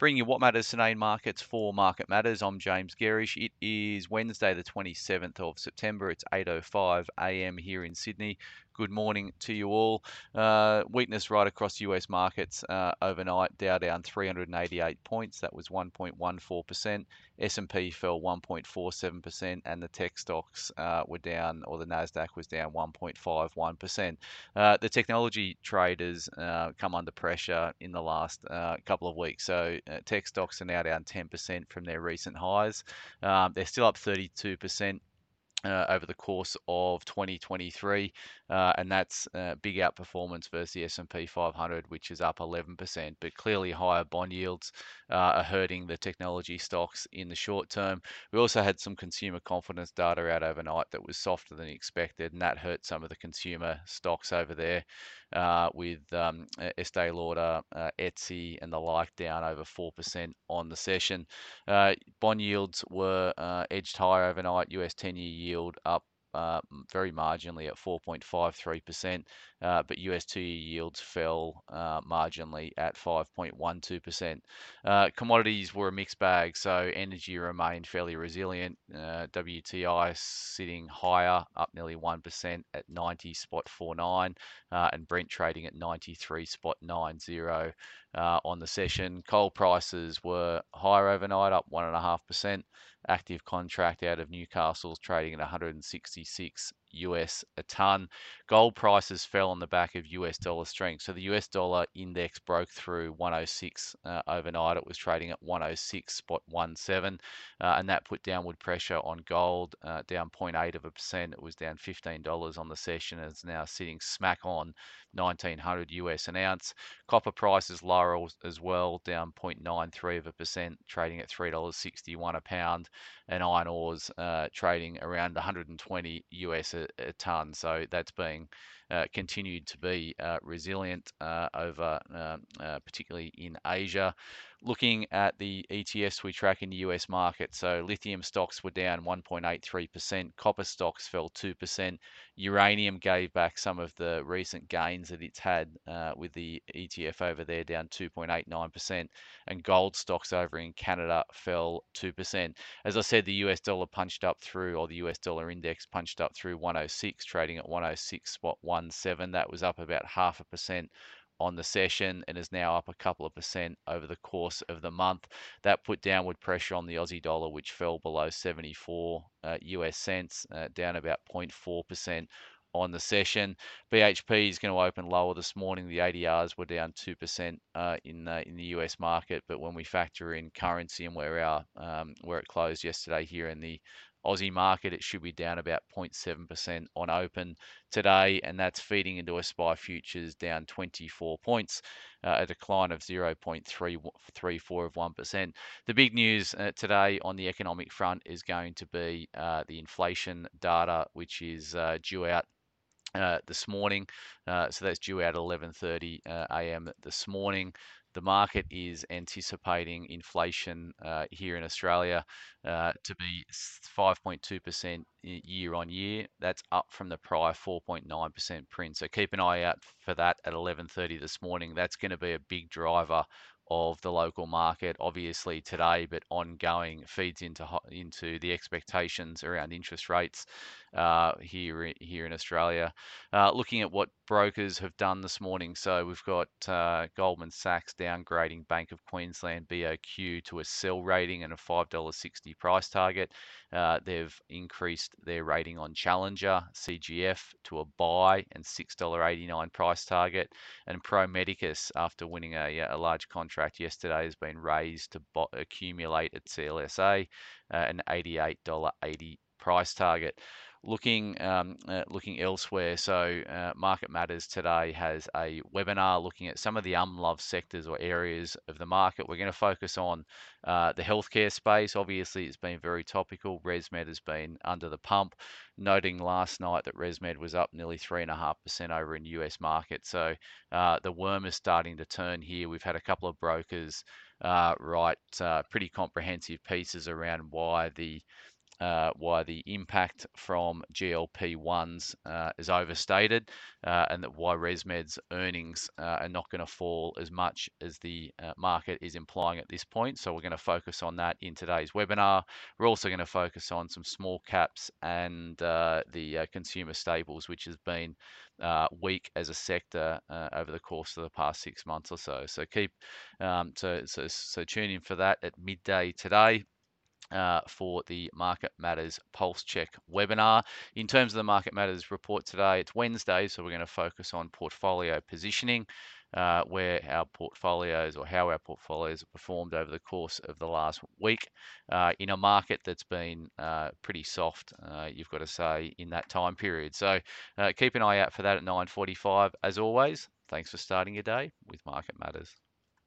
Bringing you what matters today in markets for Market Matters. I'm James Gerrish. It is Wednesday, the 27th of September. It's 8:05 a.m. here in Sydney. Good morning to you all. Uh, weakness right across US markets uh, overnight. Dow down 388 points. That was 1.14%. S&P fell 1.47%, and the tech stocks uh, were down, or the Nasdaq was down 1.51%. Uh, the technology traders uh, come under pressure in the last uh, couple of weeks. So tech stocks are now down 10% from their recent highs. Um, they're still up 32% uh, over the course of 2023, uh, and that's uh, big outperformance versus the S&P 500, which is up 11%. But clearly, higher bond yields uh, are hurting the technology stocks in the short term. We also had some consumer confidence data out overnight that was softer than expected, and that hurt some of the consumer stocks over there. Uh, with um, Estee Lauder, uh, Etsy, and the like down over 4% on the session. Bond yields were edged higher overnight. US 10 year yield up uh, very marginally at 4.53%, uh, but US two year yields fell uh, marginally at 5.12%. Uh, commodities were a mixed bag, so energy remained fairly resilient. Uh, WTI sitting higher, up nearly 1% at 90 spot 49, uh, and Brent trading at 93 spot 90 on the session. Coal prices were higher overnight, up 1.5% active contract out of Newcastle's trading at 166 US a ton. Gold prices fell on the back of US dollar strength. So the US dollar index broke through 106 uh, overnight. It was trading at 106.17, uh, and that put downward pressure on gold, uh, down 0.8 of a percent. It was down $15 on the session. and It's now sitting smack on 1900 US an ounce. Copper prices lower as well, down 0.93 of a percent, trading at $3.61 a pound, and iron ores uh, trading around 120 US a, ton. So that's being uh, continued to be uh, resilient uh, over, uh, particularly in Asia. Looking at the ETFs we track in the US market, so lithium stocks were down 1.83%, copper stocks fell 2%, uranium gave back some of the recent gains that it's had uh, with the ETF over there, down 2.89%, and gold stocks over in Canada fell 2%. As I said, the US dollar punched up through, or the US dollar index punched up through 106, trading at 106.17. That was up about half a percent on the session and is now up a couple of percent over the course of the month. That put downward pressure on the Aussie dollar, which fell below 74 uh, US cents, uh, down about 0.4% on the session. BHP is going to open lower this morning. The ADRs were down 2% uh, in uh, in the US market, but when we factor in currency and where our um, where it closed yesterday here in the Aussie market, it should be down about 0.7% on open today, and that's feeding into a SPI futures down 24 points, uh, a decline of 0.334 of 1%. The big news uh, today on the economic front is going to be uh, the inflation data, which is uh, due out uh, this morning. Uh, so that's due out at 11:30 uh, a.m. this morning. The market is anticipating inflation uh, here in Australia uh, to be 5.2% year on year. That's up from the prior 4.9% print. So keep an eye out for that at 11:30 this morning. That's going to be a big driver of the local market, obviously today, but ongoing feeds into into the expectations around interest rates uh, here here in Australia. Uh, looking at what brokers have done this morning, so we've got uh, Goldman Sachs downgrading Bank of Queensland BOQ to a sell rating and a five dollar sixty price target. Uh, they've increased their rating on Challenger CGF to a buy and six dollar eighty nine price target, and Pro Medicus after winning a, a large contract yesterday has been raised to accumulate at CLSA uh, an eighty eight dollar eighty price target looking um, uh, looking elsewhere. So uh, Market Matters today has a webinar looking at some of the unloved sectors or areas of the market. We're going to focus on uh, the healthcare space. Obviously, it's been very topical. ResMed has been under the pump. Noting last night that ResMed was up nearly three and a half percent over in US market. So uh, the worm is starting to turn here. We've had a couple of brokers uh, write uh, pretty comprehensive pieces around why the uh, why the impact from GLP-1s uh, is overstated uh, and that why ResMed's earnings uh, are not going to fall as much as the uh, market is implying at this point. So we're going to focus on that in today's webinar. We're also going to focus on some small caps and uh, the consumer staples, which has been weak as a sector over the course of the past six months or so. So keep um, so, so so tune in for that at midday today uh, for the Market Matters Pulse Check webinar. In terms of the Market Matters report today, it's Wednesday, so we're going to focus on portfolio positioning, uh, where our portfolios or how our portfolios have performed over the course of the last week uh, in a market that's been uh, pretty soft, uh, you've got to say, in that time period. So keep an eye out for that at 9.45. As always, thanks for starting your day with Market Matters.